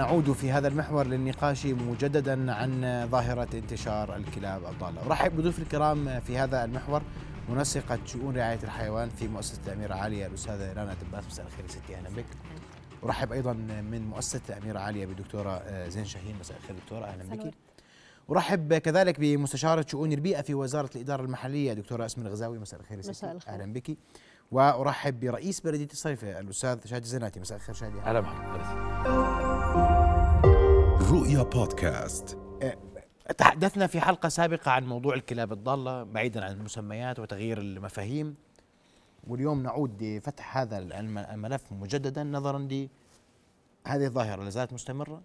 نعود في هذا المحور للنقاش مجددا عن ظاهرة انتشار الكلاب الضالة. أرحب بضيوف الكرام في هذا المحور منسقة شؤون رعاية الحيوان في مؤسسة الأميرة عالية الأستاذة رانا دباس. مساء الخير ستي أهلا بك. أرحب أيضا من مؤسسة الأميرة عالية بدكتورة زين شاهين. مساء الخير دكتورة أهلا بك. أرحب كذلك بمستشارة شؤون البيئة في وزارة الإدارة المحلية دكتورة أسماء الغزاوي. مساء الخير مساء الخير. أهلا بك. وأرحب برئيس بلدية الصيفة الأستاذ شادي الزناتي. مساء الخير شادي. أهلا بك. رؤيا بودكاست. تحدثنا في حلقة سابقة عن موضوع الكلاب الضالة بعيدا عن المسميات وتغيير المفاهيم. واليوم نعود لفتح هذا الملف مجددا نظرا لهذه الظاهرة لا زالت مستمرة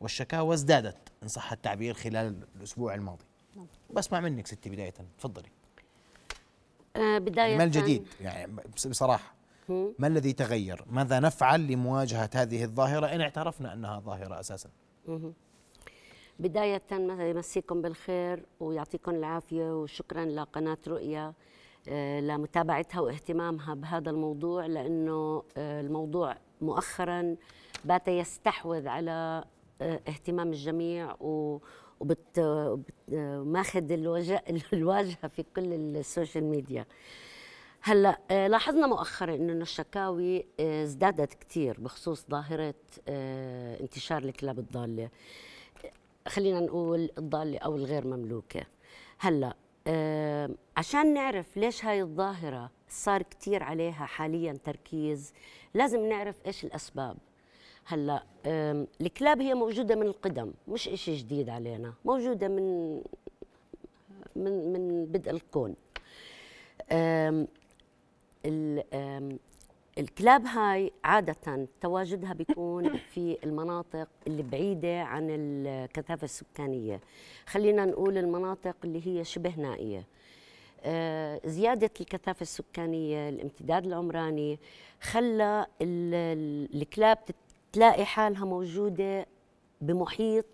والشكاوى ازدادت إن صح التعبير خلال الأسبوع الماضي. بسمع منك ستي بداية تفضلي. بداية ما الجديد؟ يعني بصراحة؟ ما الذي تغير؟ ماذا نفعل لمواجهة هذه الظاهرة؟ إن اعترفنا أنها ظاهرة أساسا. بداية يمسيكم بالخير ويعطيكم العافية وشكرا لقناة رؤيا آه، لمتابعتها واهتمامها بهذا الموضوع لأنه آه، الموضوع مؤخرا بات يستحوذ على آه، اهتمام الجميع و وبت ماخذ الواجهة في كل السوشيال ميديا. هلا آه، لاحظنا مؤخرا إنه الشكاوي آه، ازدادت كثير بخصوص ظاهرة آه، انتشار الكلاب الضالة. خلينا نقول الضالة أو الغير مملوكة. هلا عشان نعرف ليش هاي الظاهرة صار كثير عليها حاليا تركيز لازم نعرف إيش الأسباب. هلا الكلاب هي موجودة من القدم مش إشي جديد علينا موجودة من من من بدء الكون. الكلاب هاي عادة تواجدها بيكون في المناطق اللي بعيدة عن الكثافة السكانية. خلينا نقول المناطق اللي هي شبه نائية. آه، زيادة الكثافة السكانية الامتداد العمراني خلى ال- ال- الكلاب تلاقي حالها موجودة بمحيط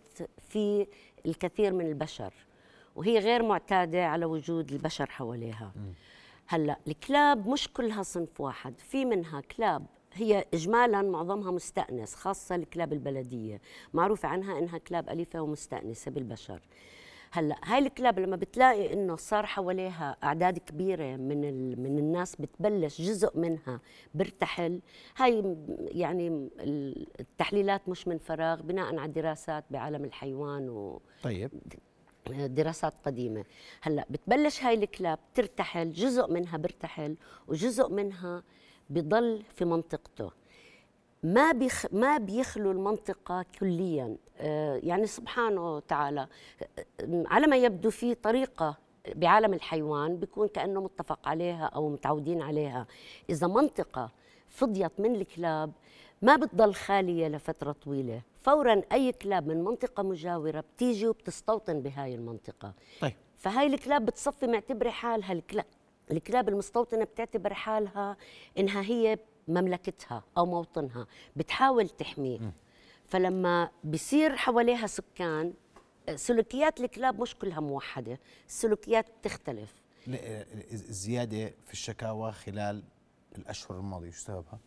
في الكثير من البشر وهي غير معتادة على وجود البشر حواليها. هلأ الكلاب مش كلها صنف واحد في منها كلاب هي اجمالا معظمها مستأنس خاصة الكلاب البلدية معروفة عنها إنها كلاب أليفة ومستأنسة بالبشر هلأ هاي الكلاب لما بتلاقي إنه صار حواليها أعداد كبيرة من. من الناس بتبلش جزء منها بيرتحل هاي يعني التحليلات مش من فراغ بناء على دراسات بعالم الحيوان و... طيب دراسات قديمة. هلأ بتبلش هاي الكلاب ترتحل جزء منها بيرتحل وجزء منها بضل في منطقته. ما بيخ ما بيخلو المنطقة كليا. آه، يعني سبحانه وتعالى آه، على ما يبدو في طريقة بعالم الحيوان بيكون كأنه متفق عليها أو متعودين عليها. إذا منطقة فضيت من الكلاب ما بتضل خالية لفترة طويلة. فورا أي كلاب من منطقة مجاورة بتيجي وبتستوطن بهاي المنطقة. طيب. فهاي الكلاب بتصفي معتبرة حالها الكلاب الكلاب المستوطنة بتعتبر حالها إنها هي مملكتها أو موطنها بتحاول تحميه. فلما بصير حواليها سكان سلوكيات الكلاب مش كلها موحدة السلوكيات بتختلف. الزيادة في الشكاوى خلال الأشهر الماضية شو سببها؟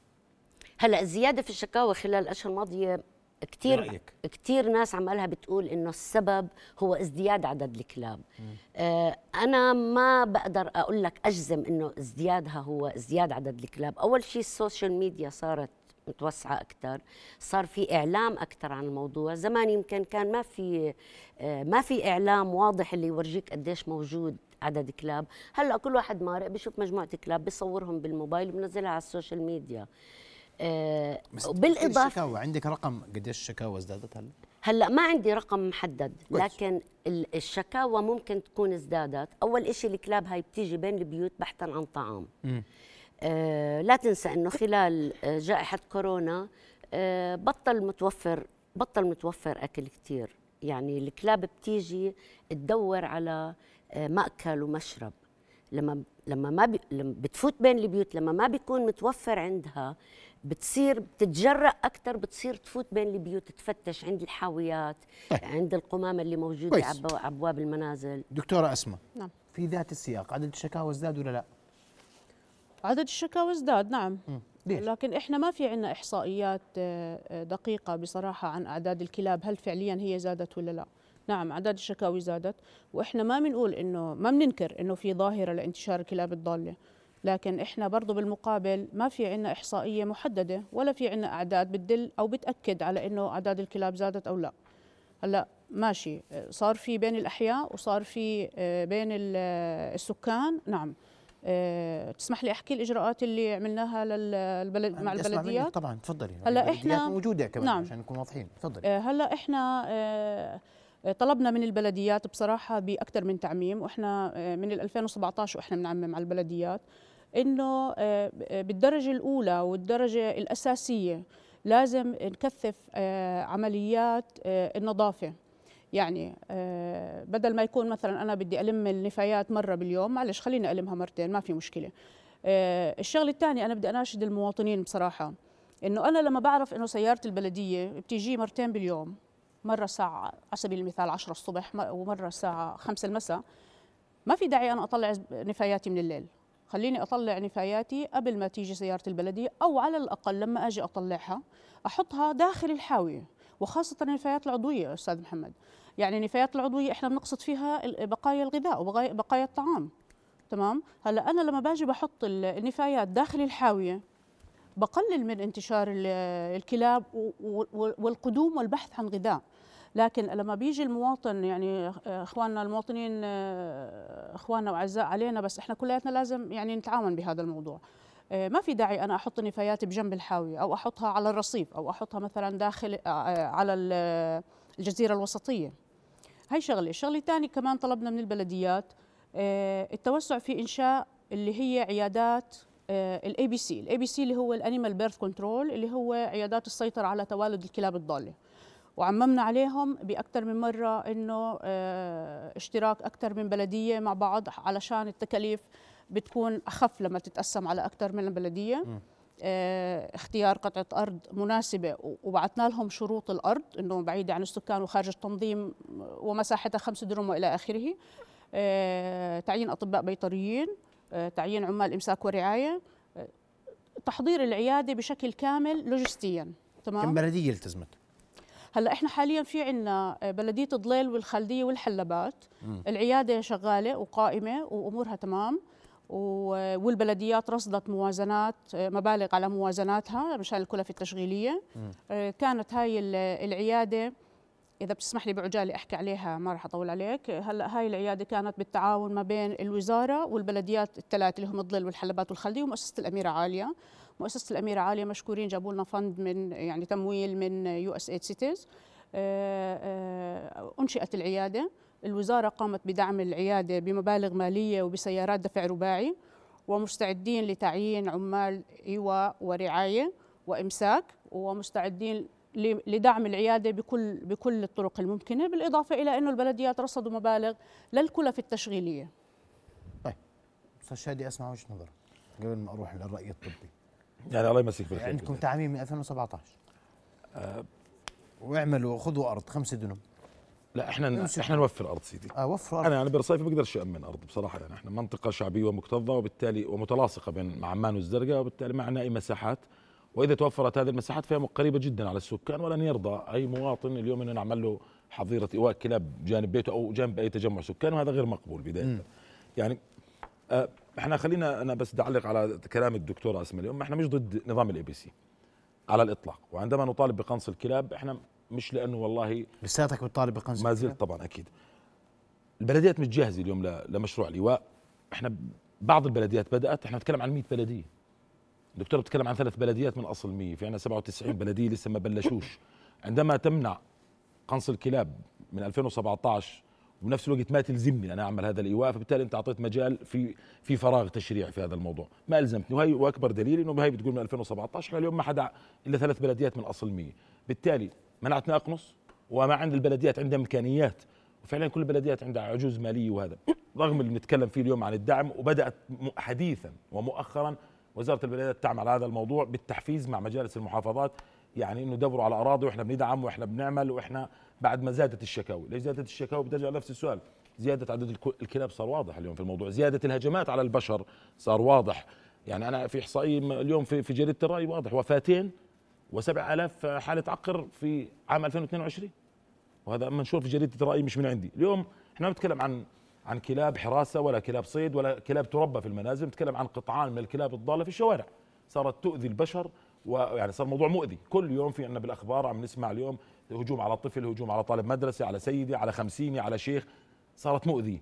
هلأ الزياده في الشكاوى خلال الأشهر الماضية كثير؟ كثير ناس عمالها بتقول إنه السبب هو ازدياد عدد الكلاب. آه أنا ما بقدر أقول لك أجزم إنه ازديادها هو ازدياد عدد الكلاب. أول شيء السوشيال ميديا صارت متوسعة أكثر صار في إعلام أكثر عن الموضوع. زمان يمكن كان ما في آه، ما في إعلام واضح اللي يورجيك قديش موجود عدد كلاب. هلأ كل واحد مارق بشوف مجموعة كلاب بيصورهم بالموبايل وبنزلها على السوشيال ميديا. بالاضافه الشكاوى عندك رقم قديش الشكاوى ازدادت هلا؟ هلا ما عندي رقم محدد. لكن ال- الشكاوى ممكن تكون ازدادت. أول إشي الكلاب هاي بتيجي بين البيوت بحثا عن طعام. آه لا تنسى إنه خلال آه، جائحة كورونا آه بطل متوفر بطل متوفر أكل كتير. يعني الكلاب بتيجي تدور على آه مأكل ومشرب. لما لما ما بي لما بتفوت بين البيوت لما ما بيكون متوفر عندها بتصير بتتجرأ أكثر بتصير تفوت بين البيوت تفتش عند الحاويات طيب. عند القمامة اللي موجودة. على أبوا- أبواب المنازل دكتورة أسماء نعم في ذات السياق عدد الشكاوى ازداد ولا لا؟ عدد الشكاوى ازداد نعم ليش؟ لكن إحنا ما في عندنا إحصائيات آه، آه، دقيقة بصراحة عن أعداد الكلاب هل فعليا هي زادت ولا لا نعم أعداد الشكاوي زادت وإحنا ما بنقول إنه ما بننكر إنه في ظاهرة لانتشار الكلاب الضالة لكن إحنا برضه بالمقابل ما في عندنا إحصائية محددة ولا في عندنا أعداد بتدل أو بتأكد على إنه أعداد الكلاب زادت أو لا. هلأ ماشي صار في بين الأحياء وصار في آه، بين آه، السكان. نعم. آه، تسمح لي أحكي الإجراءات اللي عملناها للبلد مع البلديات؟ طبعا تفضلي. هلأ إحنا- موجودة كمان نعم. عشان نكون واضحين. تفضلي. هلأ إحنا طلبنا من البلديات بصراحة بأكثر من تعميم وإحنا من ال 2017 وإحنا بنعمم على البلديات. إنه آه، آه، بالدرجة الأولى والدرجة الأساسية لازم نكثف آه، عمليات النظافة. يعني بدل ما يكون مثلا أنا بدي ألم النفايات مرة باليوم معلش خليني ألمها مرتين ما في مشكلة. الشغلة الثانية أنا بدي أناشد المواطنين بصراحة. إنه أنا لما بعرف إنه سياره البلدية بتيجي مرتين باليوم مرة الساعة على سبيل المثال 10 الصبح ومرة الساعة 5 المساء ما في داعي أنا أطلع نفاياتي من الليل. خليني أطلع نفاياتي قبل ما تيجي سيارة البلديه أو على الأقل لما أجي أطلعها. أحطها داخل الحاويه وخاصة النفايات العضوية أستاذ محمد. يعني النفايات العضوية إحنا بنقصد فيها بقايا الغذاء وبقايا بقايا الطعام. تمام؟ هلأ أنا لما باجي بحط ال- النفايات داخل الحاويه بقلل من انتشار ال- الكلاب والقدوم والبحث عن غذاء. لكن لما بيجي المواطن يعني آه، إخواننا المواطنين آه، إخواننا وأعزاء علينا بس إحنا كلياتنا لازم يعني نتعاون بهذا الموضوع. آه، ما في داعي أنا أحط نفاياتي بجنب الحاوية أو أحطها على الرصيف أو أحطها مثلا داخل على ال- الجزيرة الوسطية. هاي شغلة. الشغله الثانية كمان طلبنا من البلديات التوسع في إنشاء اللي هي عيادات ال ABC ال ABC اللي هو ال animal birth control اللي هو عيادات السيطرة على توالد الكلاب الضالة. وعممنا عليهم باكثر من مرة إنه آه، اشتراك أكثر من بلدية مع بعض علشان التكاليف بتكون أخف لما تتقسم على أكثر من بلدية. آه، اختيار قطعة أرض مناسبة و- وبعثنا لهم شروط الأرض إنه بعيدة عن السكان وخارج التنظيم ومساحتها خمس دروم وإلى آخره. آه، تعيين أطباء بيطريين آه، تعيين عمال إمساك ورعاية آه، تحضير العيادة بشكل كامل لوجستيا تمام؟ كم بلدية التزمت؟ هلا إحنا حاليا في عندنا بلدية ضليل والخلدية والحلبات. العيادة شغالة وقائمة وأمورها تمام و- والبلديات رصدت موازنات مبالغ على موازناتها مشان الكلف التشغيلية. آه، كانت هاي ال- العيادة إذا بتسمح لي بعجالة أحكي عليها ما راح أطول عليك. هلا هاي العيادة كانت بالتعاون ما بين الوزارة والبلديات الثلاث اللي هم الظل والحلبات والخلدية ومؤسسة الأميرة عالية. مؤسسة الأميرة عالية مشكورين جابوا لنا fund من يعني تمويل من USAID Cities أنشئت العيادة. الوزارة قامت بدعم العيادة بمبالغ مالية وبسيارات دفع رباعي ومستعدين لتعيين عمال إيواء ورعاية وإمساك ومستعدين لدعم العيادة بكل بكل الطرق الممكنة بالإضافة إلى إنه البلديات رصدوا مبالغ للكلف التشغيلية. أستاذ شادي أسمع وجهة نظرك قبل ما أروح للراي الطبي. يعني الله يمسك بالخير عندكم تعميم من 2017 واعملوا خذوا أرض خمسة دنم. لا إحنا امسك. إحنا نوفر أرض سيدي. آه وفروا أرض. أنا يعني برصيف ما بقدرش امن أرض بصراحة يعني إحنا منطقة شعبية ومكتظة وبالتالي ومتلاصقة بين عمان والزرقاء وبالتالي معنا أي مساحات. وإذا توفرت هذه المساحات فهي قريبة جدا على السكان ولن يرضى أي مواطن اليوم إنه نعمل له حظيرة إيواء كلاب جانب بيته أو جنب أي تجمع سكاني وهذا غير مقبول بداية. يعني آه، إحنا خلينا أنا بس بدي اعلق على كلام الدكتوره اسماء اليوم. إحنا مش ضد نظام ال ABC على الإطلاق. وعندما نطالب بقنص الكلاب إحنا مش لأنه والله لساتك بتطالب بقنص ما زلت طبعا أكيد. البلديات مش جاهزة اليوم لمشروع الإيواء. إحنا بعض البلديات بدأت إحنا نتكلم عن 100 بلدية. الدكتور بتكلم عن ثلاث بلديات من أصل 100 في عندنا 97 بلدية لسه ما بلشوش. عندما تمنع قنص الكلاب من 2017 وبنفس الوقت ما تلزمني أنا أعمل هذا الإيواء فبالتالي أنت أعطيت مجال في في فراغ تشريعي في هذا الموضوع. ما ألزمتني وهي وأكبر دليل إنه هي بتقول من 2017 إحنا اليوم ما حدا إلا ثلاث بلديات من أصل 100 بالتالي منعتني أقنص وما عند البلديات عندها إمكانيات وفعلا كل البلديات عندها عجوز مالية وهذا. رغم اللي بنتكلم فيه اليوم عن الدعم وبدأت حديثا ومؤخرا وزارة البلديات تعمل على هذا الموضوع بالتحفيز مع مجالس المحافظات يعني إنه دوروا على أراضي وإحنا بندعم وإحنا بنعمل وإحنا بعد ما زادت الشكاوي، ليش زادت الشكاوي؟ بترجع نفس السؤال، زيادة عدد الك- الكلاب صار واضح اليوم في الموضوع، زيادة الهجمات على البشر صار واضح، يعني أنا في إحصائية م- اليوم في في جريدة الرأي واضح. وفاتين و7000 حالة عقر في عام 2022 وهذا منشور في جريدة الرأي مش من عندي. اليوم إحنا بنتكلم عن عن كلاب حراسة ولا كلاب صيد ولا كلاب تربى في المنازل. بنتكلم عن قطعان من الكلاب الضالة في الشوارع. صارت تؤذي البشر ويعني صار موضوع مؤذي. كل يوم في عندنا بالأخبار عم نسمع اليوم هجوم على طفل هجوم على طالب مدرسة على سيده على خمسيني على شيخ صارت مؤذية.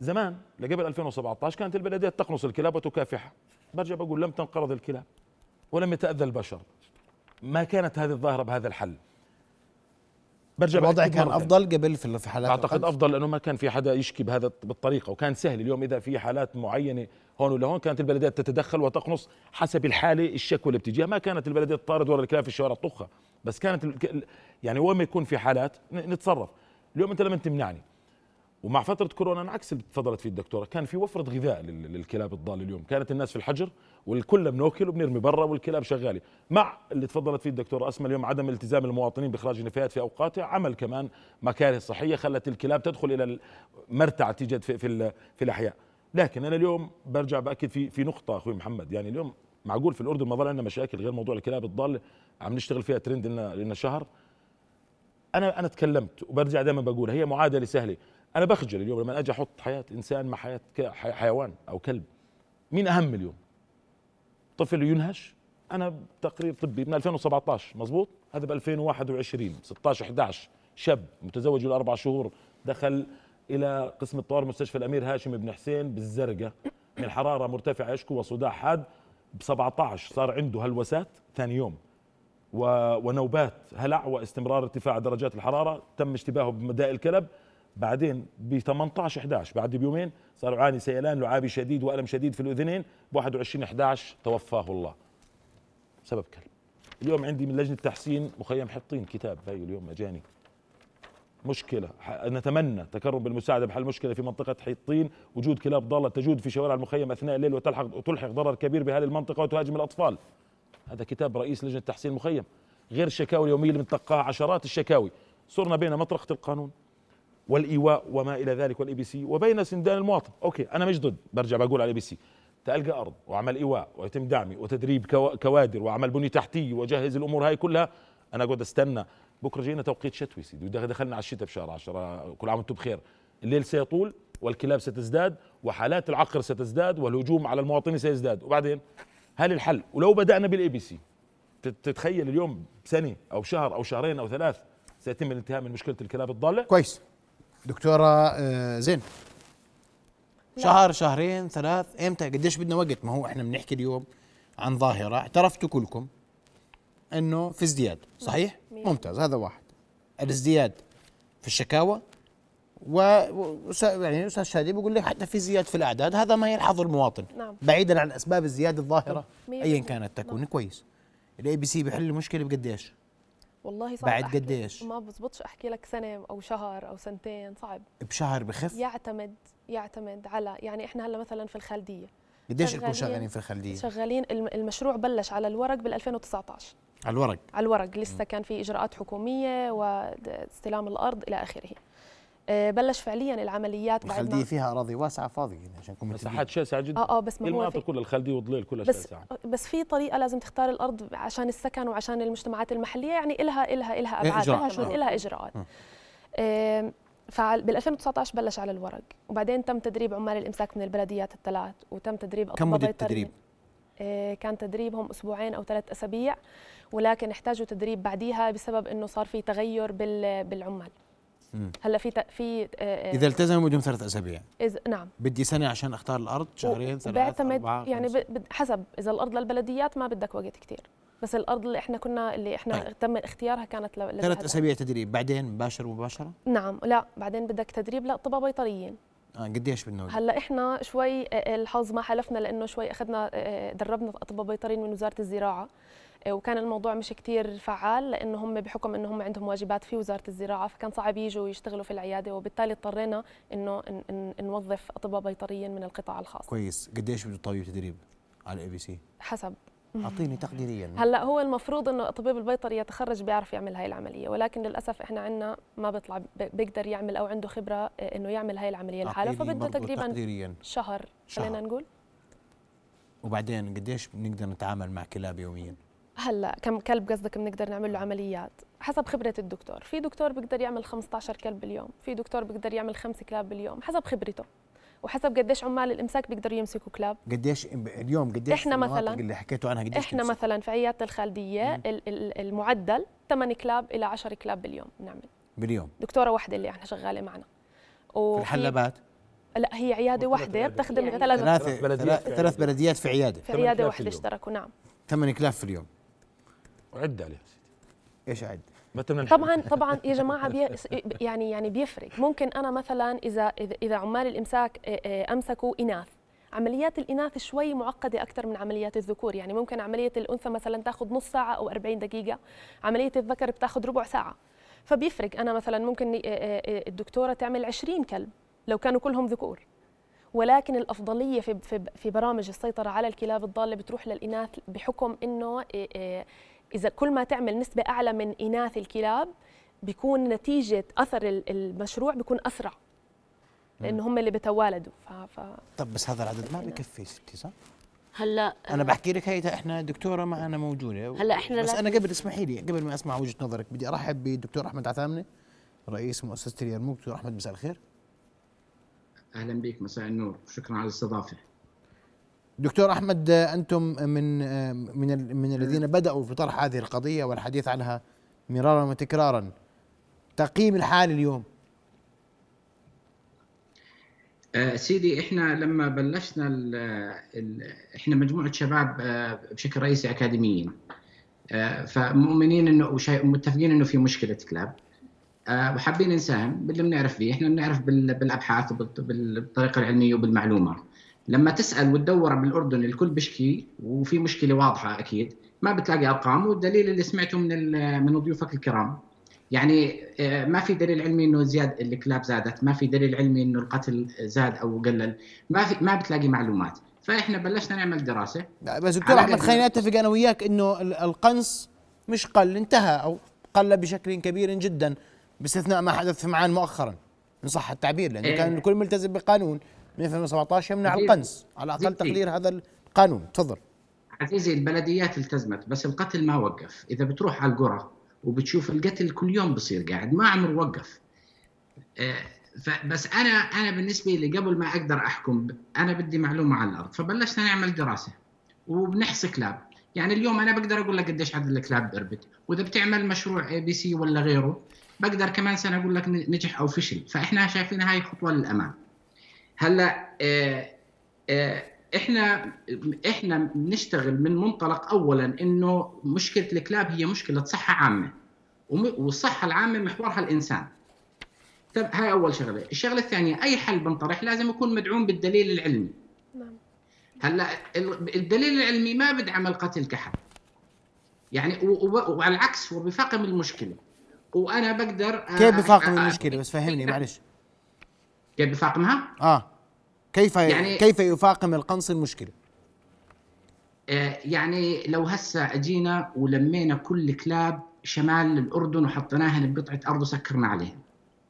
زمان لقبل 2017 كانت البلديات تقنص الكلاب وتكافحها. برجع بقول لم تنقرض الكلاب ولم يتأذى البشر. ما كانت هذه الظاهرة بهذا الحل. برجع الوضع كان أفضل قبل في حالات أعتقد؟ أفضل لأنه ما كان في حدا يشكي بهذا بالطريقة وكان سهل. اليوم إذا في حالات معينة هون ولا هون كانت البلديات تتدخل وتقنص حسب الحالة الشكوى اللي بتجيها ما كانت البلديات تطارد ورا الكلاب في الشوارع تطخها بس كانت يعني وين ما يكون في حالات نتصرف. اليوم أنت لما تمنعني ومع فترة كورونا أنا عكس اللي تفضلت فيه الدكتورة كان في وفرة غذاء لل- للكلاب الضالة اليوم. كانت الناس في الحجر والكل بناكل وبنرمي برا والكلاب شغالة. مع اللي تفضلت فيه الدكتورة أسمى اليوم عدم التزام المواطنين بإخراج النفايات في أوقاتها عمل كمان مكاره صحية خلت الكلاب تدخل إلى المرتع توجد في في, في الأحياء. لكن أنا اليوم برجع بأكد في في نقطة أخوي محمد. يعني اليوم معقول في الأردن ما ظل عندنا مشاكل غير موضوع الكلاب الضالة؟ عم نشتغل فيها ترند لنا لنا شهر. أنا أنا تكلمت وبرجع دائما بقولها هي معادلة سهلة. أنا بخجل اليوم لما أجي أحط حياة إنسان مع حياة حيوان أو كلب. مين أهم اليوم؟ طفل ينهش. أنا تقرير طبي من 2017 مزبوط هذا ب 2021 16 11 شاب متزوج له أربع شهور دخل إلى قسم الطوارئ مستشفى الأمير هاشم بن حسين بالزرقاء من حرارة مرتفعة يشكو وصداع حاد ب 17 صار عنده هلوسات ثاني يوم. ونوبات هلع واستمرار ارتفاع درجات الحرارة تم اشتباهه بمداء الكلب. بعدين ب 18 11 بعد بيومين صار يعاني سيلان لعابي شديد وألم شديد في الأذنين. ب 21 11 توفاه الله. سبب كلب. اليوم عندي من لجنة تحسين مخيم حطين كتاب. هاي اليوم أجاني. مشكلة. نتمنى تكرم بالمساعدة بحل مشكلة في منطقة حطين. وجود كلاب ضالة تجود في شوارع المخيم أثناء الليل وتلحق وتلحق ضرر كبير بهذه المنطقة وتهاجم الأطفال. هذا كتاب رئيس لجنة تحسين المخيم غير الشكاوي اليومية اللي بنتلقاها عشرات الشكاوي. صرنا بين مطرقه القانون والإيواء وما إلى ذلك وال ABC وبين سندان المواطن. okay أنا مش ضد. برجع بقول على ال ABC تلقى أرض وعمل إيواء ويتم دعمي وتدريب كوا- كوادر وعمل بنيه تحتيه وجهز الأمور هاي كلها. أنا أقعد أستنى. بكرة جينا توقيت شتوي سيدي. دخلنا على الشتاء بشهر 10 كل عام وأنتم بخير. الليل سيطول والكلاب ستزداد وحالات العقر ستزداد والهجوم على المواطنين سيزداد. وبعدين؟ هل الحل؟ ولو بدأنا بال ABC تتخيل اليوم بسنه أو شهر أو شهرين أو ثلاث سيتم الانتهاء من مشكلة الكلاب الضالة؟ كويس. دكتورة آه، زين. شهر شهرين ثلاث إمتى؟ قديش بدنا وقت؟ ما هو إحنا بنحكي اليوم عن ظاهرة. اعترفتوا كلكم إنه في ازدياد صحيح؟ ممتاز. هذا واحد. الازدياد في الشكاوى و يعني الاستاذ شادي بيقول لي حتى في زياد في الأعداد هذا ما يلحظه المواطن نعم. بعيدا عن أسباب الزيادة الظاهرة ايا. كانت تكون نعم. كويس ال ABC بيحل المشكلة بقديش؟ والله صعب بعد. قديش؟ ما بزبطش أحكي لك سنة أو شهر أو سنتين صعب بشهر بخف؟ يعتمد يعتمد على يعني إحنا هلا مثلا في الخالديه قديش لكم شغالين- في الخلدية؟ شغالين الم- المشروع بلش على الورق بال 2019 على الورق على الورق لسه كان في إجراءات حكومية واستلام الأرض إلى آخره بلش فعليا العمليات بعد الخلديه فيها أراضي واسعة فاضية يعني عشان نكون متفقين. مساحات شاسعه جدا آه آه بس ما هو المناطق في كلها الخلديه وضليل كلها بس شاسعة بس في طريقة لازم تختار الأرض عشان السكن وعشان المجتمعات المحلية يعني إلها إلها إلها أبعاد إجراءات. كمان، إلها إجراءات فبال 2019 بلش على الورق وبعدين تم تدريب عمال الإمساك من البلديات الثلاث وتم تدريب كم بيطريين. التدريب؟ آه، كان تدريبهم أسبوعين أو ثلاث أسابيع ولكن احتاجوا تدريب بعديها بسبب إنه صار في تغير بال- بالعمال. هلا في في آه، آه، إذا التزموا بدهم ثلاث أسابيع. إذا نعم. بدي سنة عشان أختار الأرض شهرين ثلاث بيعتمد أربعة يعني حسب إذا الأرض للبلديات ما بدك وقت كتير. بس الأرض اللي إحنا كنا اللي إحنا طيب. تم اختيارها كانت ثلاث. أسابيع تدريب بعدين مباشر مباشره نعم. لا بعدين بدك تدريب لاطباء بيطريين. آه قديش بدنا؟ هلا إحنا شوي آه، الحظ ما حلفنا لأنه شوي أخذنا آه، دربنا اطباء بيطريين من وزارة الزراعة. آه، وكان الموضوع مش كتير فعال لأنه هم بحكم إنه هم عندهم واجبات في وزارة الزراعة فكان صعب يجوا ويشتغلوا في العيادة وبالتالي اضطرينا إنه نوظف أطباء بيطريين من القطاع الخاص. كويس. قديش بده طبيب تدريب على ال ABC؟ حسب. أعطيني تقديريا. هلأ هو المفروض إنه الطبيب البيطري يتخرج بيعرف يعمل هاي العملية ولكن للأسف إحنا عندنا ما بيطلع بيقدر يعمل أو عنده خبرة آه، إنه يعمل هاي العملية لحاله فبده تقريبا تقديريا. شهر شهر. خلينا نقول. وبعدين قديش بنقدر نتعامل مع كلاب يوميا؟ هلا كم كلب قصدك بنقدر نعمل له عمليات؟ حسب خبرة الدكتور. في دكتور بيقدر يعمل 15 كلب باليوم. في دكتور بيقدر يعمل خمس كلاب باليوم. حسب خبرته. وحسب قديش عمال الامساك بيقدروا يمسكوا كلاب. قديش اليوم قديش إحنا المناطق مثلاً- اللي حكيتوا عنها قديش إحنا تمسك؟ مثلا في عيادة الخالدية ال- ال- المعدل 8 كلاب إلى 10 كلاب باليوم بنعمل باليوم؟ دكتورة واحدة اللي إحنا شغالة معنا. في وفي- الحلبات؟ لا هي عيادة واحدة. بتخدم ثلاث ثلاث بلديات ثلاث في عيادة. في عيادة. واحدة. اشتركوا نعم. ثمان كلاب في اليوم. وعد عليها سيدي إيش عد؟ طبعا طبعا يا جماعة بي يعني يعني بيفرق. ممكن أنا مثلا إذا إذا إذا عمال الإمساك آه، آه، امسكوا إناث. عمليات الإناث شوي معقدة أكثر من عمليات الذكور. يعني ممكن عملية الأنثى مثلا تاخذ نص ساعة أو 40 دقيقة. عملية الذكر بتاخذ ربع ساعة. فبيفرق. أنا مثلا ممكن آه، الدكتورة تعمل 20 كلب لو كانوا كلهم ذكور. ولكن الأفضلية في في في برامج السيطرة على الكلاب الضالة بتروح للإناث بحكم إنه إذا كل ما تعمل نسبة أعلى من إناث الكلاب بيكون نتيجة أثر ال- المشروع بيكون أسرع. لأنه هم اللي بيتوالدوا. ف... ف... طب بس هذا العدد ما بكفي ستي صح؟ هلا أنا بحكي لك هي إحنا دكتورة معنا موجودة. هلا إحنا بس لا- أنا قبل اسمحي لي قبل ما أسمع وجهة نظرك بدي أرحب بالدكتور أحمد عثامنه رئيس مؤسسة اليرموك دكتور أحمد مساء الخير. أهلا بك مساء النور. شكرا على الاستضافة. دكتور أحمد أنتم من من من الذين بدأوا في طرح هذه القضية والحديث عنها مرارا وتكرارا. تقييم الحال اليوم. آه سيدي إحنا لما بلشنا ال ال إحنا مجموعة شباب آه بشكل رئيسي أكاديميين. آه فمؤمنين إنه متفقين إنه في مشكلة كلاب. وحابين نساهم باللي بنعرف فيه. إحنا بنعرف بال- بالأبحاث وبالط- بالطريقة العلمية وبالمعلومة. لما تسأل وتدور بالأردن الكل بيشكي وفي مشكلة واضحة أكيد ما بتلاقي أرقام والدليل اللي سمعته من من ضيوفك الكرام. يعني آه، ما في دليل علمي إنه زياد الكلاب زادت، ما في دليل علمي إنه القتل زاد أو قلل، ما في ما بتلاقي معلومات، فإحنا بلشنا نعمل دراسة. بس دكتور أحمد خلينا نتفق أنا وياك إنه ال- القنص مش قل انتهى أو قل بشكل كبير جدا باستثناء ما حدث في معان مؤخرا إن صح التعبير لأنه إيه. كان الكل ملتزم بقانون. من 2017 يمنع عزيزي- القنص. على أقل عزيزي. تقدير هذا القانون. تفضل. عزيزي البلديات التزمت بس القتل ما وقف، إذا بتروح على القرى وبتشوف القتل كل يوم بصير قاعد ما عمر وقف. آه، فبس أنا أنا بالنسبة لي قبل ما أقدر أحكم أنا بدي معلومة على الأرض فبلشنا نعمل دراسة وبنحصي كلاب. يعني اليوم أنا بقدر أقول لك قديش عدد الكلاب باربد وإذا بتعمل مشروع ABC ولا غيره بقدر كمان سنة أقول لك نجح أو فشل. فإحنا شايفين هاي خطوة للأمام. هلا آه آه إحنا إحنا بنشتغل من منطلق اولا إنه مشكلة الكلاب هي مشكلة صحة عامة والصحة العامة محورها الإنسان. طب هاي أول شغلة. الشغلة الثانية أي حل بنطرح؟ لازم يكون مدعوم بالدليل العلمي. نعم. هلا ال- الدليل العلمي ما بدعم القتل كحل يعني و- و- وعلى العكس هو بفاقم المشكلة. وأنا بقدر أ- كيف بفاقم المشكلة؟ بس فهمني معلش. كيف بفاقمها؟ آه. كيف يعني- كيف يفاقم القنص المشكلة آه، يعني لو هسه أجينا ولمينا كل كلاب شمال الأردن وحطيناهن بقطعه أرض وسكرنا عليهم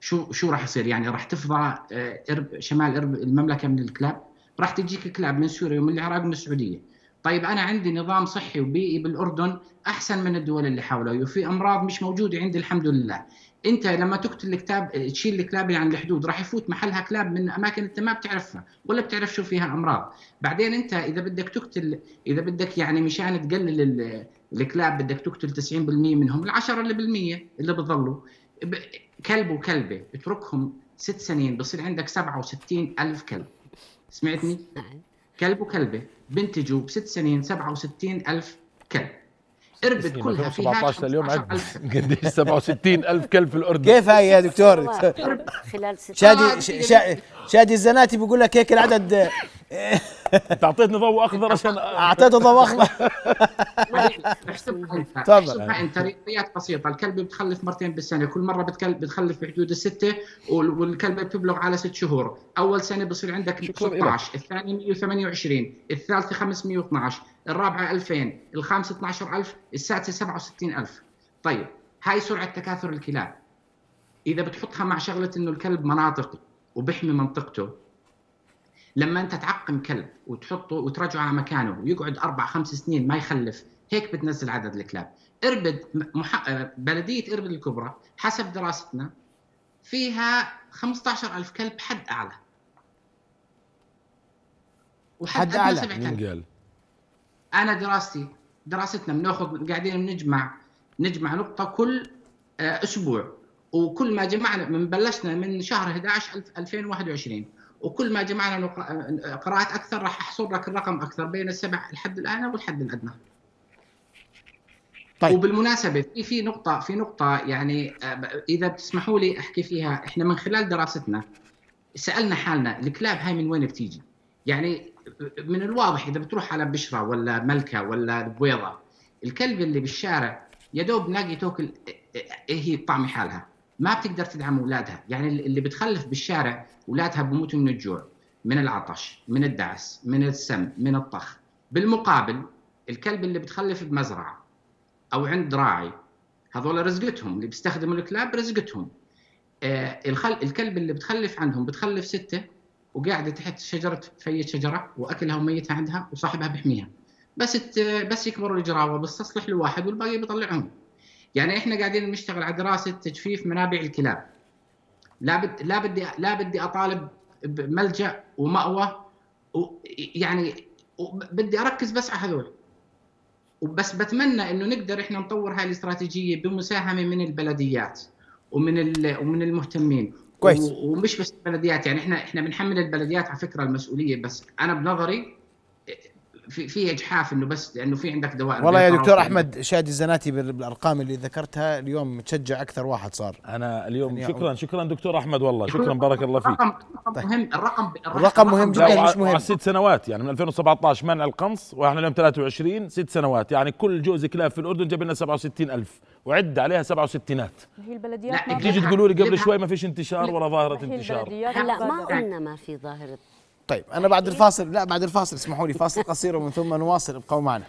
شو شو راح يصير؟ يعني راح تفضى آه، شمال إرب المملكة من الكلاب؟ راح تجيك كلاب من سوريا ومن العراق ومن السعودية. طيب أنا عندي نظام صحي وبيئي بالأردن أحسن من الدول اللي حوله وفي أمراض مش موجودة عندي الحمد لله. انت لما تقتل الكلاب تشيل الكلاب اللي عن الحدود راح يفوت محلها كلاب من أماكن انت ما بتعرفها ولا بتعرف شو فيها أمراض. بعدين انت إذا بدك تقتل إذا بدك يعني مشان تقلل ال- الكلاب بدك تقتل 90% منهم العشرة اللي بالمية اللي بضلوا كلب وكلبة اتركهم ست سنين بصير عندك 67 ألف كلب. سمعتني؟ كلب وكلبة بنتجوا بست سنين 67 ألف كلب. اربد كلها في 2017 لليوم عد 15,000 قديش؟ 67 ألف كلب في الأردن. كيف هاي يا دكتور؟ خلال شادي آه، شادي الزناتي بيقول لك هيك العدد. انت اعطيتني ضوء أخضر عشان أعطيته ضوء أخضر. احسبها انت تفضل. احسبها انت رياضيات بسيطة. الكلب بتخلف مرتين بالسنة. كل مرة بتكل- بتخلف بحدود الستة وال- والكلبه بتبلغ على ست شهور. أول سنة بصير عندك شكراً 16 الثاني 128 الثالثة 512 الرابعة 2000 الخامسة 12000 السادسة 67000 طيب هاي سرعة تكاثر الكلاب إذا بتحطها مع شغلة إنه الكلب مناطقي وبحمي منطقته لما أنت تعقم كلب وتحطه وترجعه على مكانه ويقعد أربع خمس سنين ما يخلف هيك بتنزل عدد الكلاب اربد مح... بلدية اربد الكبرى حسب دراستنا فيها 15000 كلب حد أعلى حد أدنى أعلى. 7000. أنا دراستي دراستنا بناخذ قاعدين بنجمع نجمع نقطة كل آه، أسبوع وكل ما جمعنا من بلشنا من شهر 11 ألف- 2021 وكل ما جمعنا آه، قراءات أكثر راح احصر لك الرقم أكثر بين السبع الحد الادنى والحد الأدنى طيب. وبالمناسبة في في نقطة في نقطة يعني آه، إذا بتسمحوا لي أحكي فيها إحنا من خلال دراستنا سألنا حالنا الكلاب هاي من وين بتيجي؟ يعني من الواضح إذا بتروح على بشرى ولا ملكة ولا بويضه الكلب اللي بالشارع يا دوب نلاقي تاكل إيه هي طعم حالها؟ ما بتقدر تدعم أولادها. يعني اللي بتخلف بالشارع أولادها بموتوا من الجوع من العطش من الدعس من السم من الطخ. بالمقابل الكلب اللي بتخلف بمزرعة أو عند راعي هذول رزقتهم اللي بيستخدموا الكلاب رزقتهم. آه الخل... الكلب اللي بتخلف عندهم بتخلف ستة وقاعدة تحت شجرة فية شجرة وأكلها وميتها عندها وصاحبها بيحميها بس. بس يكبروا الجراوة بستصلح لواحد والباقي بيطلعهم يعني إحنا قاعدين نشتغل على دراسة تجفيف منابع الكلاب لا بد... لا بدي لا بدي أطالب بملجأ ومأوى و... يعني بدي أركز بس على هذول وبس بتمنى إنه نقدر إحنا نطور هاي الاستراتيجية بمساهمة من البلديات ومن. ومن المهتمين كويس. ومش بس البلديات يعني إحنا إحنا بنحمل البلديات على فكرة المسؤولية بس أنا بنظري في في إجحاف إنه بس لأنه في عندك دوائر والله يا دكتور وفي أحمد شادي الزناتي بال- بالأرقام اللي ذكرتها اليوم متشجع أكثر واحد صار. أنا اليوم يعني شكرا شكرا دكتور أحمد والله شكرا. بارك الله فيك. الرقم الرقم مهم الرقم الرقم مهم جداً. مش مهم. ست سنوات يعني من 2017 منع القنص وإحنا اليوم 23 ست سنوات يعني كل جوز كلاب في الأردن جاب لنا 67000 وعد عليها 67 هي البلديات لا، تيجي تقولوا لي قبل. شوي ما فيش انتشار ولا ظاهرة هي انتشار. البلديات هلا ما. قلنا ما في ظاهرة. طيب أنا بعد الفاصل لا بعد الفاصل اسمحوا لي فاصل قصير ومن ثم نواصل ابقوا معنا.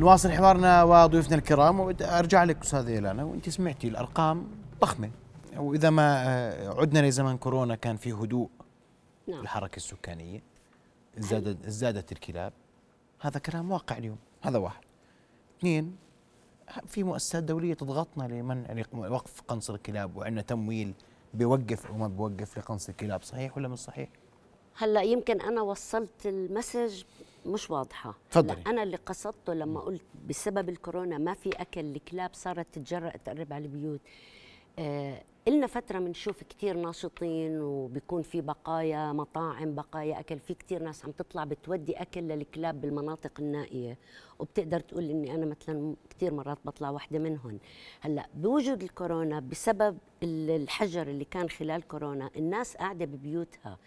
نواصل حوارنا وضيوفنا الكرام وارجع لك أستاذة إيلانا وإنت سمعتي الأرقام ضخمة. وإذا ما آه، عدنا لزمن كورونا كان في هدوء نعم. الحركة السكانية. ازدادت ازدادت الكلاب. هذا كلام واقع اليوم. هذا واحد. اثنين في مؤسسات دولية تضغطنا لمنع يعني وقف قنص الكلاب وعندنا تمويل بيوقف أو ما بيوقف لقنص الكلاب. صحيح ولا مش صحيح؟ هلأ يمكن أنا وصلت المسج مش واضحة. تفضلي. أنا اللي قصدته لما قلت بسبب الكورونا ما في أكل الكلاب صارت تتجرأ تقرب على البيوت. آه إلنا فترة بنشوف كتير ناشطين وبيكون في بقايا مطاعم بقايا أكل في كتير ناس عم تطلع بتودي أكل للكلاب بالمناطق النائية وبتقدر تقول إني أنا مثلا كتير مرات بطلع واحدة منهم. هلأ بوجود الكورونا بسبب ال- الحجر اللي كان خلال كورونا الناس قاعدة ببيوتها.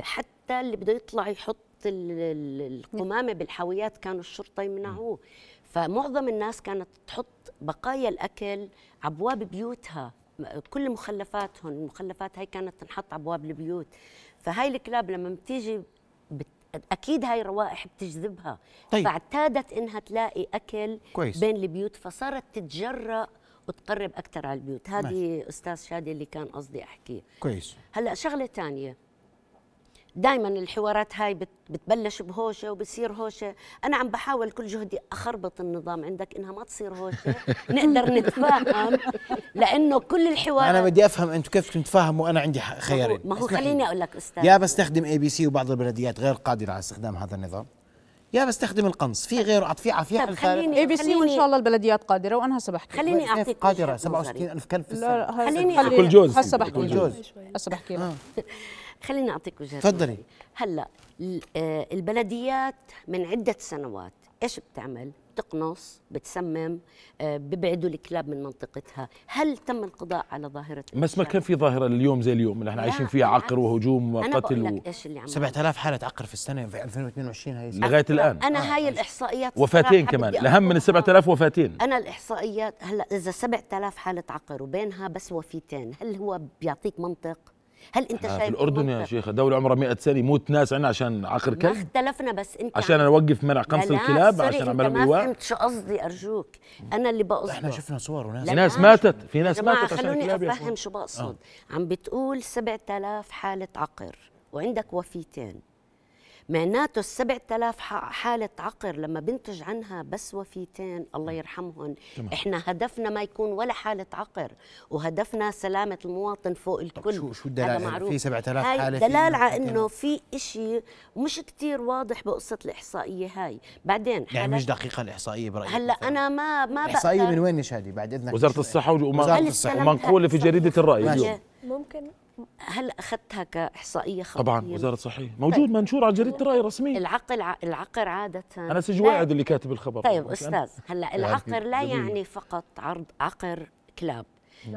حتى اللي بده يطلع يحط ال- ال- القمامة بالحاويات كانوا الشرطة يمنعوه. فمعظم الناس كانت تحط بقايا الأكل عبواب بيوتها. كل مخلفاتهم المخلفات هاي كانت تنحط عبواب البيوت. فهاي الكلاب لما بتيجي بت... أكيد هاي روائح بتجذبها. طيب. فاعتادت إنها تلاقي أكل كويس. بين البيوت فصارت تتجرأ وتقرب أكثر على البيوت. هذه أستاذ شادي اللي كان قصدي أحكيه. كويس. هلأ شغلة تانية. دائما الحوارات هاي بت- بتبلش بهوشة وبصير هوشة. أنا عم بحاول كل جهدي أخربط النظام عندك إنها ما تصير هوشة. نقدر نتفاهم. لأنه كل الحوارات أنا بدي أفهم أنتم كيف تتفاهموا وأنا عندي خيارين. ما هو. خليني أقول لك أستاذ. يا بستخدم ABC وبعض البلديات غير قادرة على استخدام هذا النظام. يا بستخدم القنص. في غيره في في حل ثالث خليني ABC وإن شاء الله البلديات قادرة وأنا هسه بحكي خليني أعطيك قادرة. وجهة نظري. 67 ألف كلب في لا السنة خليني خلي- كل جوز. هسه بحكي كل جوز. هسه بحكي لك خليني أعطيك وجهة تفضلي. نظري. هلأ ال- آه، البلديات من عدة سنوات إيش بتعمل؟ بتقنص بتسمم آه، ببعدوا الكلاب من منطقتها هل تم القضاء على ظاهرة بس ما؟ كان في ظاهرة اليوم زي اليوم اللي إحنا لا، عايشين فيها عقر. وهجوم وقتل و... إيش اللي عم 7000 حالة عقر في السنة في 2022 هي لغاية الآن أنا هاي الإحصائيات وفاتين كمان بدي الأهم من ال أقولها. 7000 وفاتين أنا الإحصائيات هلأ إذا 7000 حالة عقر وبينها بس وفيتين هل هو بيعطيك منطق هل انت آه، شايف في الأردن يا؟ شيخة دوله عمرها 100 سنه يموت ناس عندنا عشان عقر ما كلب. اختلفنا بس انت عشان عم- أوقف منع لا، الكلاب عشان أعمل لهم ما ايواء فهمت شو قصدي أرجوك. أنا اللي بقصده. إحنا شفنا صور وناس. في ناس ماتت في ناس ماتت عشان خلوني أفهم. شو بقصد. عم بتقول 7000 حالة عقر وعندك وفيتين. معناته ال 7000 ح- حالة عقر لما بنتج عنها بس وفيتين الله يرحمهم تمام. إحنا هدفنا ما يكون ولا حالة عقر وهدفنا سلامة المواطن فوق الكل شو- شو الدلائل؟ معروف. في 7000 هاي حالة في دلال على. إنه في إشي مش كتير واضح بقصة الإحصائية هاي بعدين يعني مش دقيقة الإحصائية برأيك هلأ أنا ما ما الإحصائية بقدر من وين يا شادي بعد وج- وزارة الصحة. ومنقوله في جريدة الرأي ماشي. اليوم ممكن هلا أخذتها كإحصائية خطية؟ طبعا وزارة الصحه موجود منشور على جريدة الراي رسمي. العقل ع- العقر عادة. أنا سجل لا- واحد اللي كاتب الخبر. طيب أستاذ هلا العقر لا يعني فقط عرض عقر كلاب.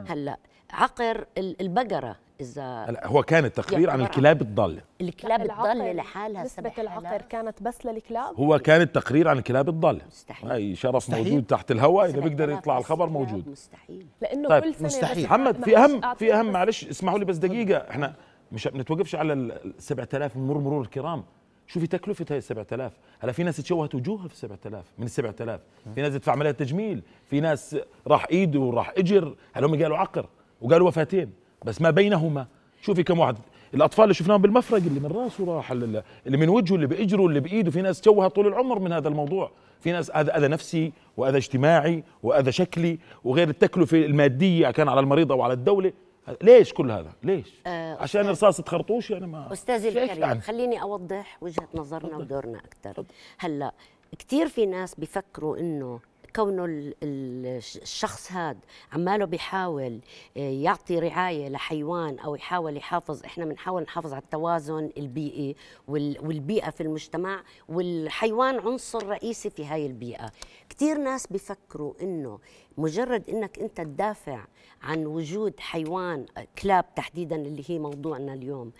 هلا عقر ال- البقرة. إذا هو كان التقرير عن الكلاب الضاله الكلاب تضل لحالها نسبة سبع العقر. كانت بس للكلاب؟ هو كان التقرير عن الكلاب الضاله مستحيل. هاي شرف مستحيل. موجود تحت الهواء إذا بيقدر يطلع الخبر موجود. مستحيل. لأنه طيب، كل سنة مستحيل. محمد في أهم في أهم معلش اسمحوا لي بس دقيقة. إحنا مش بنتوقفش على ال 7000 مرور مرور الكرام. شوفي تكلفة هاي ال 7000 هلا في ناس تشوهت وجوهها في ال 7000 من ال 7000 في ناس تدفع عمليات تجميل. في ناس راح ايد وراح إجر. هلا هم قالوا عقر وقالوا وفاتين. بس ما بينهما. شوفي كم واحد. الأطفال اللي شفناهم بالمفرق اللي من راسه راح اللي من وجهه اللي بإجره اللي بإيده. في ناس تشوهت طول العمر من هذا الموضوع. في ناس أذى أذى نفسي وأذى اجتماعي وأذى شكلي وغير التكلفة المادية كان على المريض أو على الدولة. ليش كل هذا؟ ليش؟ آه، عشان رصاصة خرطوش يعني ما استاذي الكريم يعني؟ خليني أوضح وجهة نظرنا ودورنا أكثر هلأ كثير في ناس بيفكروا إنه كونه ال- ال- الشخص هذا عماله بيحاول آه، يعطي رعاية لحيوان أو يحاول يحافظ إحنا بنحاول نحافظ على التوازن البيئي وال- والبيئة في المجتمع والحيوان عنصر رئيسي في هاي البيئة. كثير ناس بيفكروا إنه مجرد إنك أنت تدافع عن وجود حيوان كلاب تحديدا اللي هي موضوعنا اليوم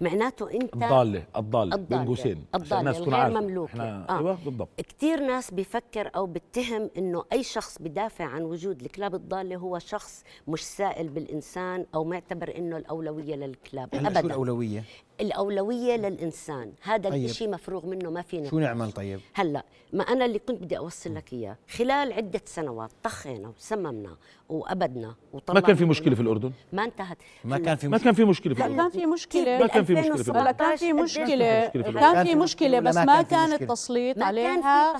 معناته أنت الضالة الضالة بين. قوسين الناس تكون الغير عارفة. مملوكة. إحنا آه. أيوه بالضبط كثير ناس بيفكر أو بيتهم إنه أي شخص بدافع عن وجود الكلاب الضالة هو شخص مش سائل بالإنسان أو معتبر إنه الأولوية للكلاب هلا شو ابدا الأولوية الاولويه للانسان هذا طيب. الشيء مفروغ منه ما فينا شو نعمل طيب هلا ما أنا اللي كنت بدي اوصل لك اياه خلال عده سنوات طخينا وسممنا وابدنا ما وطلعنا كان في مشكله في الاردن ما انتهت ما كان في ما كان في مشكله في لا الاردن كان في مشكله ما كان في مشكلة في هلا كان في 2017 مشكله مشكلة في كان كان في في مشكله بس ما ما كان في؟ التسليط ما كان في عليها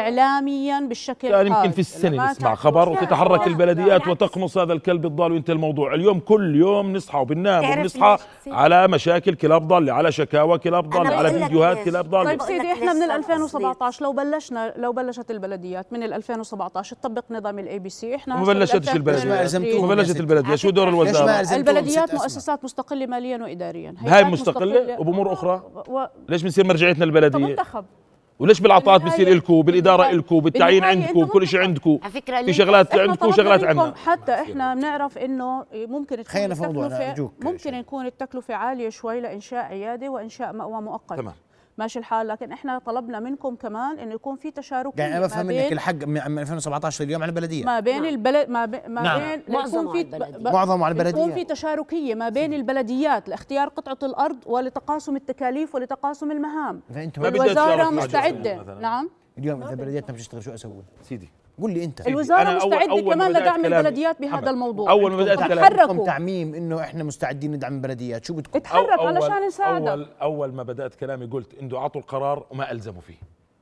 اعلاميا بالشكل كان يمكن. في السنة ما نسمع خبر وتتحرك البلديات. وتقمص هذا الكلب الضال وانت الموضوع اليوم كل يوم نصحى وبننام وبنصحى؟ على مشاكل كلاب ضاله على شكاوى كلاب ضاله أنا على بقول لك فيديوهات. كلاب ضاله طيب لك سيدي إحنا من ليش ال صار 2017 لو بلشنا لو بلشت البلديات من ال 2017 تطبق نظام ال ABC إحنا ما بلشتش البلديات. ما 2022 ألزمتوهم؟ ما بلشت البلديه شو دور الوزارة؟ البلديات؟ مؤسسات مستقلة ماليا واداريا. هاي مستقلة؟ مستقلة- وبأمور أخرى. ليش بنصير مرجعيتنا البلدية؟ منتخب. وليش بالعطاءات بالنهاية- بصير إلكو بالإدارة بالنهاية- إلكو بالتعيين بالنهاية عندكم كل شيء عندكم على فكرة في شغلات عندكم وشغلات عندنا حتى إحنا بنعرف إنه ممكن تكون أرجوك ممكن. يكون التكلفة عالية شوي لإنشاء عيادة وإنشاء مأوى مؤقت تمام. ماشي الحال لكن إحنا طلبنا منكم كمان إنه يكون في تشاركيه يعني أنا بفهم ما منك بين الحق من من 2017 لليوم على البلدية ما بين نعم. البلد ما, بي ما نعم. بين معظمه يكون في على البلدية. ب- معظمه على يكون البلدية في تشاركية ما بين البلديات لاختيار قطعة الأرض ولتقاسم التكاليف ولتقاسم المهام فانتم الوزارة مستعدة. نعم اليوم إذا بلدياتنا بتشتغل شو أسوي؟ سيدي قول لي أنت. الوزارة مستعدة أول ما كمان لدعم البلديات بهذا الموضوع. أول ما بدأت طب كلامي- تعميم إنه إحنا مستعدين ندعم البلديات. شو بدكم؟ اتحرك أول- علشان نساعدك اول أول ما بدأت كلامي قلت إنه أعطوا القرار وما ألزموا فيه.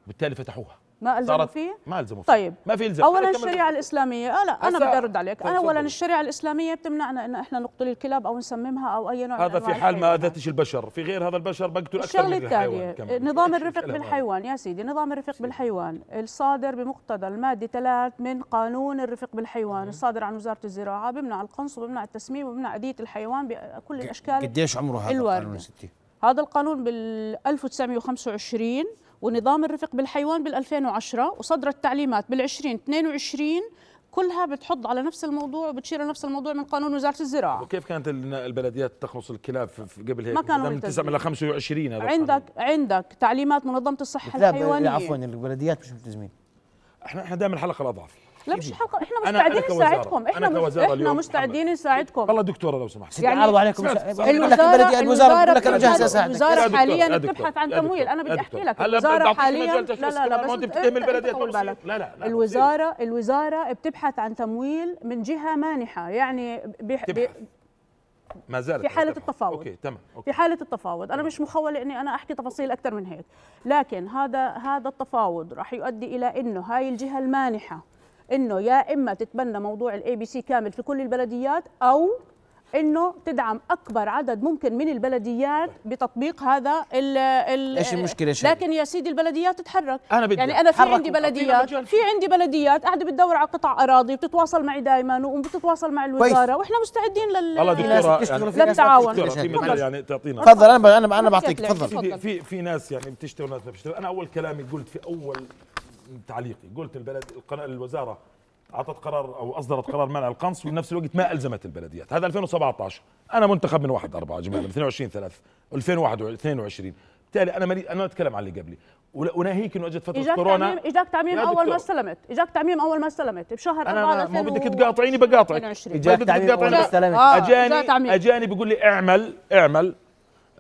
بالتالي فتحوها. ما ألزموا صارت- فيه؟ ما ألزموا فيه. طيب. ما في إلزام. اولا الشريعة الإسلامية. آه لا أنا بدي أرد عليك. طيب أنا اولا تفضلي. الشريعة الإسلامية بتمنعنا ان إحنا نقتل الكلاب أو نسممها أو أي نوع من هذا في حال ما. أذتش البشر. في غير هذا البشر بقتل أكثر من الحيوان. الثانية كمان. نظام الرفق؟ بالحيوان. يا سيدي نظام الرفق بالحيوان. الصادر بمقتضى المادة 3 من قانون الرفق بالحيوان. الصادر عن وزارة الزراعة بمنع القنص وبمنع التسميم وبمنع اذيه الحيوان بكل الأشكال قديش عمره هذا. القانون ستي؟ هذا القانون بال 1925 ونظام الرفق بالحيوان بال 2010 وصدرت تعليمات بال 2022 كلها بتحض على نفس الموضوع وبتشير لنفس الموضوع من قانون وزارة الزراعة. وكيف كانت ال- البلديات تقمص الكلاب قبل هيك؟ ما كانوا من 9 ملتزمين. من 25 هذا عندك عندك تعليمات منظمة الصحة الحيوانية. عفوا البلديات مش ملتزمين. إحنا إحنا دائما الحلقة الأضعف. لا مش حلقة. إحنا مستعدين. نساعدكم. إحنا مش إحنا مستعدين نساعدكم. والله دكتوره لو سمحت. يعني عرضوا عليكم سمعت- مسا- سمعت. بقول لك الوزاره بقول لك أنا الوزارة- جاهز اساعدك دكتور، حاليا بتبحث عن تمويل. أنا بدي أحكي. لك. بعطيك حاليا لا لا لا بس أنت بتتهم لا لا الوزارة الوزارة بتبحث عن تمويل من جهة مانحة. يعني بي بي تبحث. ما زالت في حالة. التفاوض. okay تمام. في okay حالة التفاوض. أنا مش مخولة إني أنا أحكي تفاصيل أكثر من هيك. لكن هذا هذا التفاوض راح يؤدي إلى إنه هاي الجهة المانحة إنه يا إما تتبنى موضوع ال ABC كامل في كل البلديات أو إنه تدعم أكبر عدد ممكن من البلديات بتطبيق هذا ال ال إيش المشكلة يا شادي؟ لكن يا سيدي البلديات تتحرك أنا بدي يعني أنا في. عندي بلديات. في عندي بلديات قاعدة بتدور على قطع أراضي بتتواصل معي دائما وبتتواصل مع الوزارة وإحنا مستعدين لل والله دكتورة يعني في ناس ما للتعاون. دكتورة يعني تعطينا تفضل أنا أنا أنا بعطيك. تفضل في في في ناس يعني بتشتغل وناس ما بتشتغل أنا أول كلامي قلت في أول تعليقي قلت البلد القناة الوزارة أعطت قرار أو أصدرت قرار منع القنص وبنفس الوقت ما ألزمت البلديات هذا 2017 أنا منتخب من 1 4 جماعة 22 3 2022 بالتالي أنا مالي أنا أتكلم عن اللي قبلي ولا- وناهيك إنه أجت فترة إجاك كورونا تعميم إجاك تعميم أول. ما استلمت إجاك تعميم أول ما استلمت بشهر 4 أنا ما بدك تقاطعيني بقاطعك 22. إجاك بدك تعميم. أول ما استلمت. آه، اجاني. أجاني بيقول لي اعمل اعمل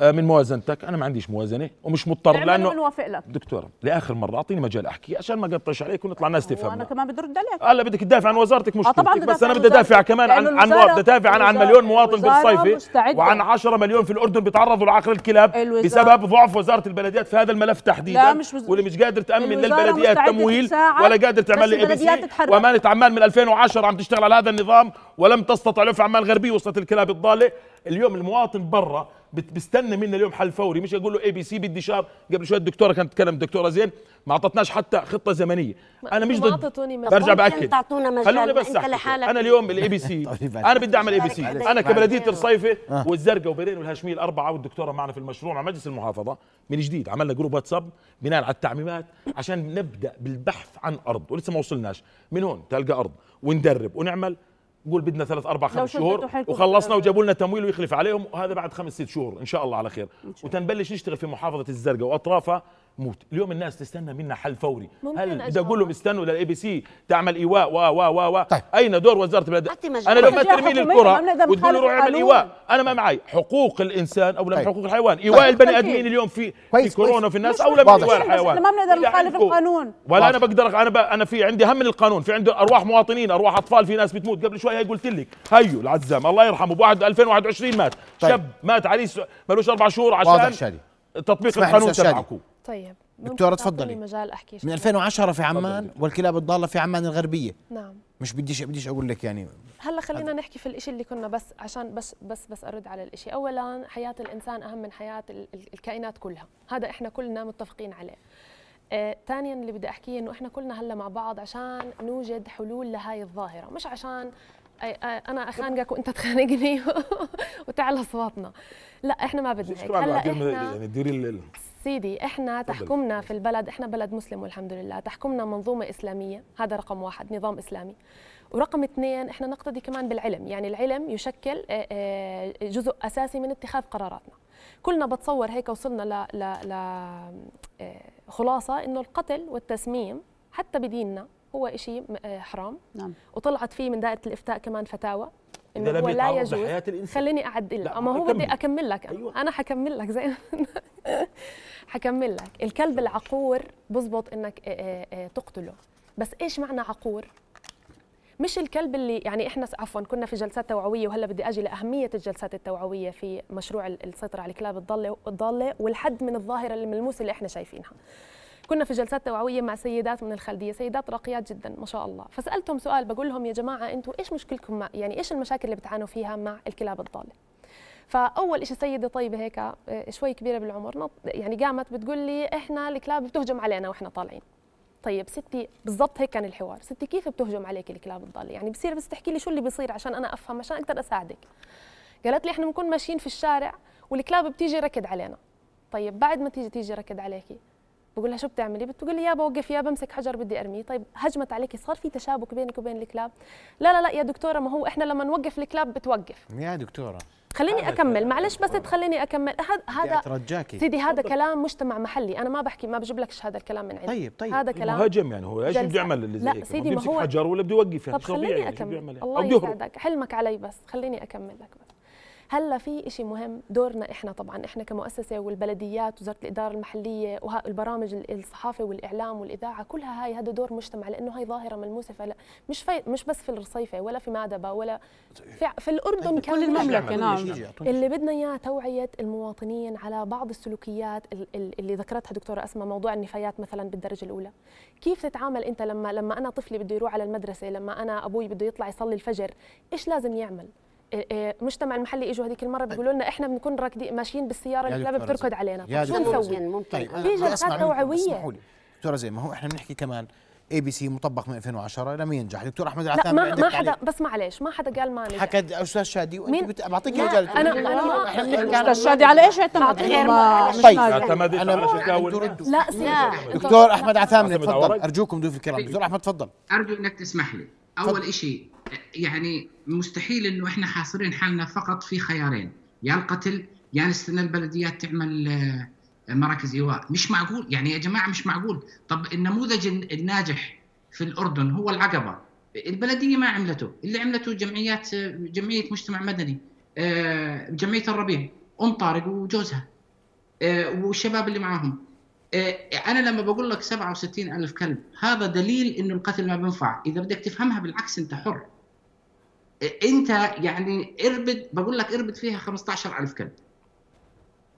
من موازنتك أنا ما عنديش موازنة ومش مضطر لأنه وبنوافق لك دكتوره لآخر مرة أعطيني مجال أحكي عشان ما أقطعش عليك ونطلع ناس وأنا تفهم كمان بدي أرد عليك هلا بدك تدافع عن وزارتك مشكلتك طبعاً بس أنا بدي أدافع. كمان عن عن بدي ادافع عن عن مليون مواطن بالصيفه مستعدة. وعن 10 مليون في الأردن بيتعرضوا لعقر الكلاب بسبب ضعف وزارة البلديات في هذا الملف تحديدا لا، مش واللي مش قادر تأمن للبلديات تمويل ولا قادر تعمل لي AB. وأمانة عمان من 2010 عم تشتغل على هذا النظام ولم تستطع لفت عمان الغربيه وصلت الكلاب الضالة اليوم المواطن برا بت- بيستنى منا اليوم حل فوري. مش أقول له ABC بدي شهر. قبل شوي الدكتورة كانت تتكلم الدكتوره زين ما أعطتناش حتى خطة زمنية. أنا مش ما ضد. برجع بأكد. خلوني بس. أنا اليوم ال ABC. أنا بدي أعمل ABC. أنا كبلدية. الصيفه والزرقاء وبيرين والهاشميه الاربعه والدكتورة معنا في المشروع مع مجلس المحافظة. من جديد عملنا group واتساب بناء على التعميمات عشان نبدأ بالبحث عن أرض ولسه ما وصلناش. من هون تنلقى أرض وندرب ونعمل قول بدنا ثلاث أربع خمس شهور وخلصنا. وجابوا لنا تمويل ويخلف عليهم وهذا بعد خمس ست شهور إن شاء الله على خير وتا نبلش نشتغل في محافظة الزرقاء وأطرافها موت اليوم الناس تستنى منا حل فوري ممكن هل بدي؟ أقول لهم استنوا لل ABC تعمل إيواء و و و طيب. أين دور وزارة البلد- أنا لو ما ترمي لي الكرة وتقول لي روح اعمل. إيواء أنا ما معي حقوق الإنسان أو طيب. حقوق الحيوان إيواء البني- بالتأكيد. آدمين اليوم في في كويس، كورونا كويس. في الناس اولى من. ايواء الحيوان ما بنقدر إذا نخالف القانون. ولا أنا. بقدر أنا ب... أنا في عندي هم من القانون في عنده أرواح مواطنين أرواح أطفال في ناس بتموت قبل شوي هي قلت لك هيو العزام الله يرحمه بواحد 2021 مات طيب. شاب مات عريس ملوش أربع شهور عشان تطبيق القانون. تبعكم طيب تعطيني تفضلي. مجال أحكي من شوي؟ 2010 في عمان والكلاب الضالة في عمان الغربية. نعم. مش بديش بديش أقول لك يعني. هلأ خلينا نحكي في الإشي اللي كنا بس عشان بس بس بس أرد على الإشي. اولا حياة الإنسان أهم من حياة ال- ال- الكائنات كلها. هذا إحنا كلنا متفقين عليه. آه، ثانيا اللي بدي أحكيه إنه إحنا كلنا هلأ مع بعض عشان نوجد حلول لهاي الظاهرة. مش عشان آه، آه، أنا أخانقك وأنت تخانقني وتعلى أصواتنا. لا إحنا ما بدنا هيك. هلأ إحنا يعني ديري ال- سيدي إحنا تحكمنا في البلد إحنا بلد مسلم والحمد لله. تحكمنا منظومة إسلامية هذا رقم واحد نظام إسلامي. ورقم اثنين إحنا نقتدي كمان بالعلم. يعني العلم يشكل آه، آه، جزء أساسي من اتخاذ قراراتنا. كلنا بتصور هيك وصلنا ل ل ل آه، خلاصة إنه القتل والتسميم حتى بديننا هو آه، حرام. نعم. وطلعت فيه من دائرة الإفتاء كمان فتاوى. إنه هو لا يجوز. خليني أعدل أما هو. بدي أكمل لك أنا. أيوة. أنا حكمل لك زي حكمل لك الكلب العقور بزبط إنك آه، آه، تقتله بس إيش معنى عقور مش الكلب اللي يعني إحنا عفوا كنا في جلسات توعوية وهلأ بدي أجي لأهمية الجلسات التوعوية في مشروع ال- السيطرة على الكلاب الضالة الضالة والحد من الظاهرة الملموسة اللي إحنا شايفينها كنا في جلسات توعوية مع سيدات من الخلدية سيدات راقيات جدا ما شاء الله. فسألتهم سؤال بقول لهم يا جماعة أنتم إيش مشكلتكم مع يعني إيش المشاكل اللي بتعانوا فيها مع الكلاب الضالة؟ فأول شيء سيدة طيبة هيك آه، شوي كبيرة بالعمر يعني قامت بتقول لي إحنا الكلاب بتهجم علينا وإحنا طالعين. طيب ستي بالضبط هيك كان الحوار. ستي كيف بتهجم عليك الكلاب الضالة؟ يعني بصير بس تحكي لي شو اللي بيصير عشان أنا أفهم عشان أقدر أساعدك. قالت لي إحنا بنكون ماشيين في الشارع والكلاب بتيجي ركض علينا. طيب بعد ما تيجي تيجي ركض عليكي بقول لها شو بتعملي؟ بتقول لي يا بوقف يا بمسك حجر بدي أرميه. طيب هجمت عليكي صار في تشابك بينك وبين الكلاب؟ لا لا لا يا دكتورة ما هو إحنا لما نوقف الكلاب بتوقف. يا دكتورة. خليني أكمل معلش بس تخليني أكمل. هذا هذا أترجاكي. سيدي هذا كلام مجتمع محلي. أنا ما بحكي ما بجيب لكش هذا الكلام من عندي. طيب طيب. هذا كلام هجم يعني هو إيش. بده يعمل اللي زي لا، سيدي، ما هو- حجر ولا بده يوقف يعني؟ طب خليني أكمل. يعني الله يسعدك. حلمك علي بس. خليني أكمل لك بس. هلا في شيء مهم دورنا إحنا طبعا. إحنا كمؤسسة والبلديات وزارة الإدارة المحلية والبرامج الصحافة والإعلام والإذاعة كلها هاي هذا دور مجتمع لأنه هاي ظاهرة ملموسة. فلا مش في مش بس في الرصيفة ولا في مادبة ولا في, في الأردن طيب، كل يعمل؟ نعم. يعطوني اللي بدنا إياه توعية المواطنين على بعض السلوكيات ال- ال- اللي ذكرتها دكتورة أسماء موضوع النفايات مثلا بالدرجة الأولى. كيف تتعامل أنت لما لما أنا طفلي بده يروح على المدرسة لما أنا أبوي بده يطلع يصلي الفجر إيش لازم يعمل؟ المجتمع المحلي إجوا هذيك المرة بيقولوا لنا إحنا بنكون راكدين ماشيين بالسيارة يا الكلاب بتركض. علينا يا طب شو نسوي. ممكن طيب في جلسات لي دكتورة زين ما هو إحنا بنحكي كمان ABC مطبق من 2010 لم ينجح دكتور أحمد العثامي ما ما. حدا بس معلش ما حدا قال ما نجح حكى أستاذ شادي وأنت مين؟ بت... بعطيك مجال إحنا بنحكي عن- أستاذ شادي على إيش اعتمد مش طيب. اعتمدت أنا على شكاوى. لا. دكتور أحمد على تفضل. أرجوكم ضيوف الكرام دكتور أحمد تفضل أرجو إنك تسمح لي أول شيء يعني مستحيل إنه إحنا حاصرين حالنا فقط في خيارين. يا القتل يا نستنى البلديات تعمل آه، مراكز إيواء. مش معقول يعني يا جماعة مش معقول. طب النموذج الناجح في الأردن هو العقبة. البلدية ما عملته. اللي عملته جمعيات آه، جمعية مجتمع مدني آه، جمعية الربيع أم طارق وجوزها والشباب اللي معاهم. أنا لما بقول لك 67 ألف كلب هذا دليل إنه القتل ما بينفع. إذا بدك تفهمها بالعكس أنت حر. آه، أنت يعني اربد بقول لك اربد فيها 15 ألف كلب.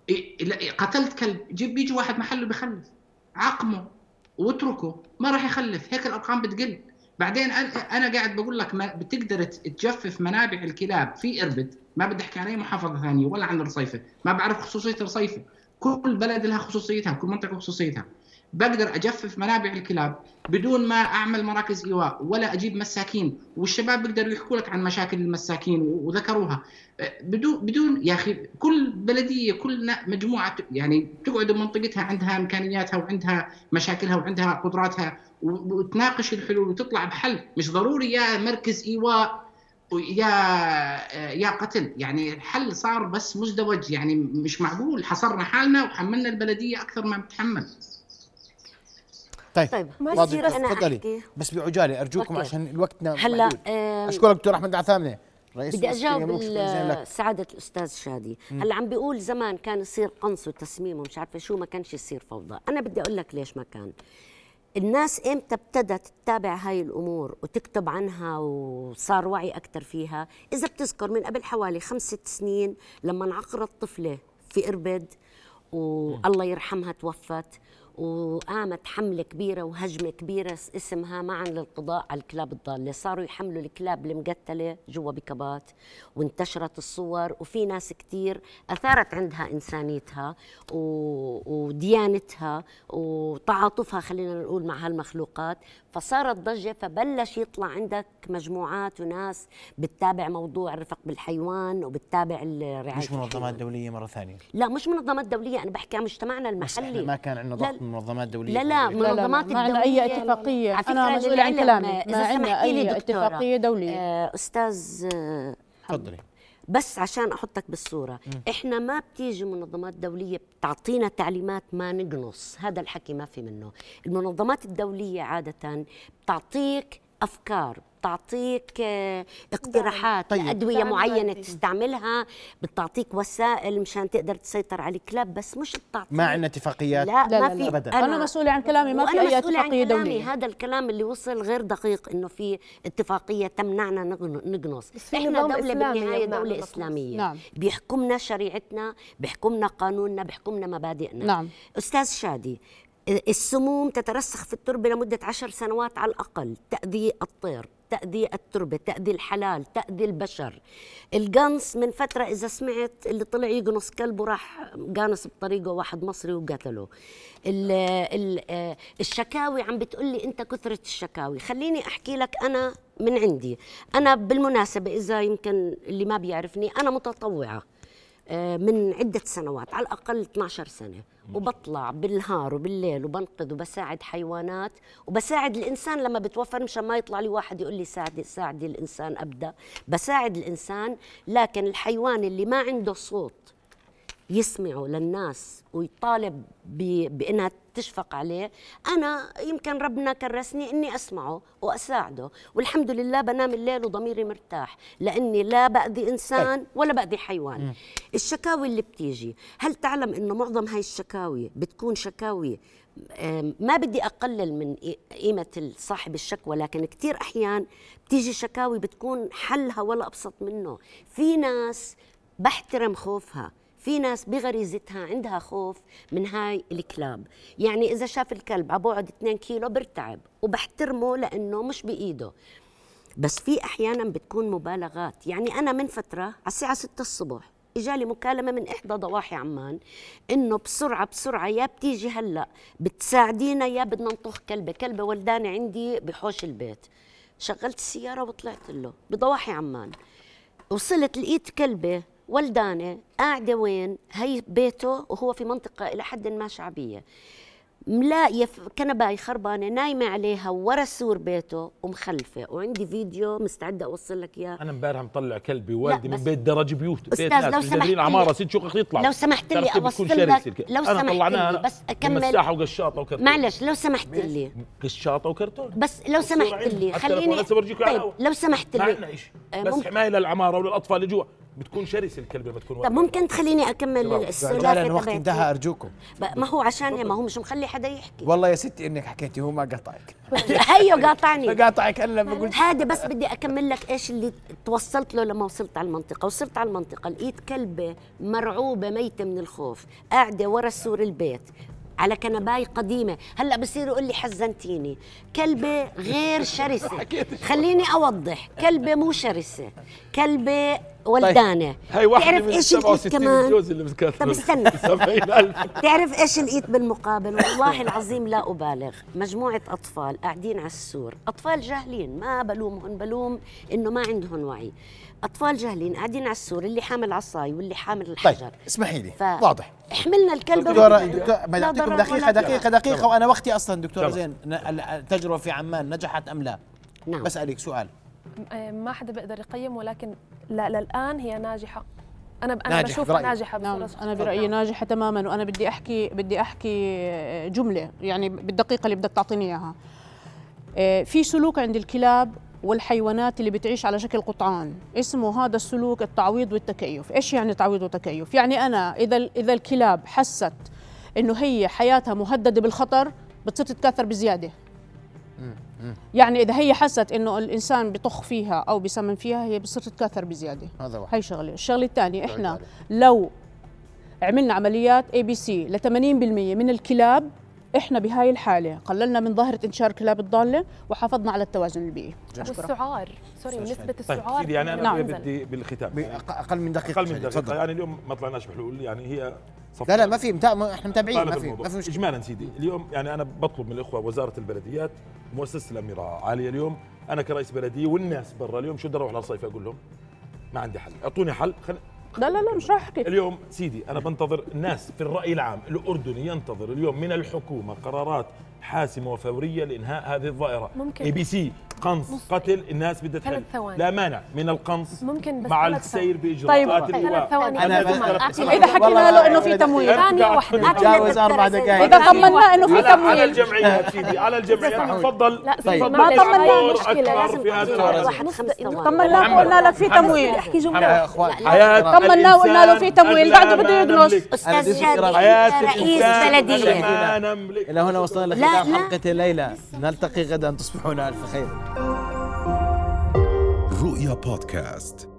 إيه، قتلت كلب جيب بيجي واحد محله بخلف. عقمه واتركه ما راح يخلف. هيك الأرقام بتقل. بعدين أنا قاعد بقول لك ما بتقدر تجفف منابع الكلاب في اربد. ما بدي أحكي عن أي محافظة ثانية ولا عن الرصيفة. ما بعرف خصوصية الرصيفة. كل بلد لها خصوصيتها كل منطقة خصوصيتها. بقدر أجفف منابع الكلاب بدون ما أعمل مراكز إيواء ولا أجيب مساكين والشباب بيقدروا يحكوا لك عن مشاكل المساكين وذكروها. بدون بدون يا أخي كل بلدية كل مجموعة يعني تقعد بمنطقتها عندها إمكانياتها وعندها مشاكلها وعندها قدراتها وتناقش الحلول وتطلع بحل. مش ضروري يا مركز إيواء يا يا قتل. يعني الحل صار بس مزدوج يعني مش معقول. حصرنا حالنا وحملنا البلدية أكثر ما بتحمل. طيب طيب أنا تفضلي. بس بعجالة أرجوكم أوكي. عشان الوقتنا هلا. آه، أشكرك دكتور أحمد عثامنه رئيس بدي أجاوب سعاده الأستاذ شادي. هلا عم بيقول زمان كان يصير قنص وتسميم ومش عارفة شو ما كانش يصير فوضى. أنا بدي أقول لك ليش ما كان. الناس إمتى ابتدت تتابع هاي الأمور وتكتب عنها وصار وعي أكثر فيها؟ إذا بتذكر من قبل حوالي خمس ست سنين لما انعقرت طفلة في إربد والله يرحمها توفت وقامت حملة كبيرة وهجمة كبيرة س- اسمها معا للقضاء على الكلاب الضالة. صاروا يحملوا الكلاب المقتلة جوا بكبات وانتشرت الصور وفي ناس كتير أثارت عندها إنسانيتها و- وديانتها وتعاطفها خلينا نقول مع هالمخلوقات. فصارت ضجة فبلش يطلع عندك مجموعات وناس بتتابع موضوع الرفق بالحيوان وبتتابع الرعاية مش منظمات. دولية مرة ثانية؟ لا مش منظمات دولية. أنا بحكي عن مجتمعنا بس إحنا المحلي. ما كان عندنا ضغط منظمات دولية لا لا لا لا منظمات ما عندنا أي اتفاقية. أنا مسؤولة عن كلامي. إذا ما عندنا أي اتفاقية دولية. آه، أستاذ آه، تفضلي. بس عشان أحطك بالصورة. إحنا ما بتيجي منظمات دولية بتعطينا تعليمات ما نقنص. هذا الحكي ما في منه. المنظمات الدولية عادة بتعطيك أفكار بتعطيك آه، اقتراحات طيب. لادويه معينة مادي. تستعملها بتعطيك وسائل مشان تقدر تسيطر على الكلاب بس مش بتعطيك ما عندنا اتفاقيات لا, لا، ما لا، في لا. أبداً. أنا مسؤوله عن كلامي ما في أي مسؤولة عن اتفاقية كلامي. دولية هذا الكلام اللي وصل غير دقيق إنه في اتفاقية تمنعنا نقنص في إحنا دولة بالنهاية دولة. إسلامية نعم. بيحكمنا شريعتنا بيحكمنا قانوننا بيحكمنا مبادئنا نعم. أستاذ شادي السموم تترسخ في التربة لمدة عشر سنوات على الأقل. تأذي الطير تأذي التربة تأذي الحلال تأذي البشر. القنص من فترة إذا سمعت اللي طلع يقنص كلب وراح قانص بطريقة واحد مصري وقتله. آه، الشكاوي عم بتقولي أنت كثرة الشكاوي. خليني أحكي لك أنا من عندي. أنا بالمناسبة إذا يمكن اللي ما بيعرفني أنا متطوعة آه، من عدة سنوات على الأقل 12 سنة. وبطلع بالنهار وبالليل وبنقذ وبساعد حيوانات وبساعد الإنسان لما بتوفر مشان ما يطلع لي واحد يقول لي ساعدي ساعدي الإنسان أبدأ. بساعد الإنسان لكن الحيوان اللي ما عنده صوت يسمعه للناس ويطالب بإنها تشفق عليه أنا يمكن ربنا كرسني إني أسمعه وأساعده. والحمد لله بنام الليل وضميري مرتاح لأني لا بأذي إنسان ولا بأذي حيوان. الشكاوي اللي بتيجي هل تعلم إنه معظم هاي الشكاوي بتكون شكاوي ما بدي أقلل من قي- قيمة صاحب الشكوى لكن كثير أحيان بتيجي شكاوي بتكون حلها ولا أبسط منه. في ناس بحترم خوفها في ناس بغريزتها عندها خوف من هاي الكلاب. يعني إذا شاف الكلب على بعد 2 كيلو برتعب وبحترمه لأنه مش بإيده. بس في أحيانا بتكون مبالغات. يعني أنا من فترة على الساعة 6 الصبح إجالي مكالمة من إحدى ضواحي عمان إنه بسرعة بسرعة يا بتيجي هلأ بتساعدينا يا بدنا نطخ كلبة كلبة ولدانه عندي بحوش البيت. شغلت السيارة وطلعت له بضواحي عمان. وصلت لقيت كلبة ولدانة قاعدة وين؟ هي بيته وهو في منطقة إلى حد ما شعبية. ملاقية في كنباي خربانة نايمة عليها ورا سور بيته ومخلفة. وعندي فيديو مستعدة أوصل لك إياه. أنا امبارح مطلع كلبي ووالدي لا، من بيت درج بيوت بيت ناس لو سمحت لي- عماره ست شقق يطلع لو سمحت لي بتكون لك- لو سمحت لي، بس أكمل- مساحه وقشاطة وكرتون معلش لو سمحت لي. قشاطة وكرتون. بس لو سمحت. لي خليني طيب. لو سمحت لي. آه، بس ممكن- حماية للعمارة وللأطفال اللي جوا. بتكون شرسه الكلبة ما تكون طب. ممكن تخليني أكمل رجالا السلافة الوقت تبعتي؟ انتهى أرجوكم. ما هو عشان ما هو مش مخلي حدا يحكي. والله يا ستي إنك حكيتي هو ما قطعك هيو قاطعني. قاطعك أنا لما قلت هذا بس بدي أكمل لك إيش اللي توصلت له لما وصلت على المنطقة. وصلت على المنطقة لقيت كلبة مرعوبة ميتة من الخوف قاعدة ورا سور البيت على كنباي قديمة. هلأ بصير يقول لي حزنتيني. كلبة غير شرسة. خليني أوضح. كلبة مو شرسة. كلبة ولدانة هاي واحدة تعرف من إيش لقيت 67 كمان؟ جوز اللي مسكت طب استنى. 70000 تعرف إيش لقيت بالمقابل؟ والله العظيم لا أبالغ. مجموعة أطفال قاعدين على السور. أطفال جاهلين. ما بلومهم بلوم إنه ما عندهم وعي. أطفال جاهلين قاعدين على السور اللي حامل عصاي واللي حامل طيب الحجر. اسمحي لي. ف- واضح. حملنا الكلب. دكتورة دكتور لا بدي اعطيكم ضرر. دقيقة دقيقة دقيقة وأنا وقتي أصلا دكتورة. زين التجربة في عمان نجحت أم لا؟ نعم. بسألك سؤال. ما حدا بيقدر يقيم ولكن لا للآن هي ناجحة. أنا أنا ناجحة بشوفها برأيك؟ ناجحة نعم أنا. برأيي ناجحة تماما وأنا بدي أحكي بدي أحكي جملة يعني بالدقيقة اللي بدك تعطيني إياها. آه، في سلوك عند الكلاب والحيوانات اللي بتعيش على شكل قطعان. اسمه هذا السلوك التعويض والتكيف. إيش يعني تعويض وتكيف؟ يعني أنا إذا إذا الكلاب حست إنه هي حياتها مهددة بالخطر بتصير تتكاثر بزيادة. يعني إذا هي حست إنه الإنسان بطخ فيها أو بسمن فيها هي بتصير تتكاثر بزيادة. هذا واحد. هاي شغلة. الشغلة الثانية إحنا. لو عملنا عمليات ABC ل 80% من الكلاب إحنا بهاي الحالة قللنا من ظاهرة انتشار الكلاب الضالة وحافظنا على التوازن البيئي. والسعار. sorry ونسبه طيب السعار سيدي يعني أنا. بدي بالختام. يعني أقل من دقيقة أقل من دقيقة. يعني اليوم ما طلعناش بحلول يعني هي لا لا ما في ما- إحنا متابعين ما في. ما في مشكلة. اجمالا سيدي اليوم يعني أنا بطلب من الإخوة وزارة البلديات مؤسسة الأميرة عالية اليوم. أنا كرئيس بلديه والناس برا اليوم شو بدي أروح للصيفه أقول لهم؟ ما عندي حل. أعطوني حل خل... لا لا لا مش راح أحكي. اليوم سيدي أنا بنتظر الناس في الرأي العام الأردني ينتظر اليوم من الحكومة قرارات حاسمة وفورية لإنهاء هذه الظاهرة. ممكن. ABC قنص نص. قتل الناس بدها تحل ثلاث ثواني. لا مانع من القنص ممكن بس مع السير. باجراءات طيب،. ثلاث ثواني. بس- أعطيني إذا حكينا له إنه في تمويل. ثانية واحدة. تجاوز أربع دقائق إذا طمناه إنه في على على تمويل الجمعيات سيدي على الجمعيات تفضل. طيب. ما معلش، طمنا. أكبر لازم طمناه وقلنا له في. تمويل. احكي جملة. يا إخوان حياة طمناه وقلنا له في تمويل، بعده بده يدرس. أستاذ أنت رئيس بلديه إلى هنا وصلنا لا، لختام لا. حلقة الليلة نلتقي غدا تصبحون الف خير رؤيا بودكاست.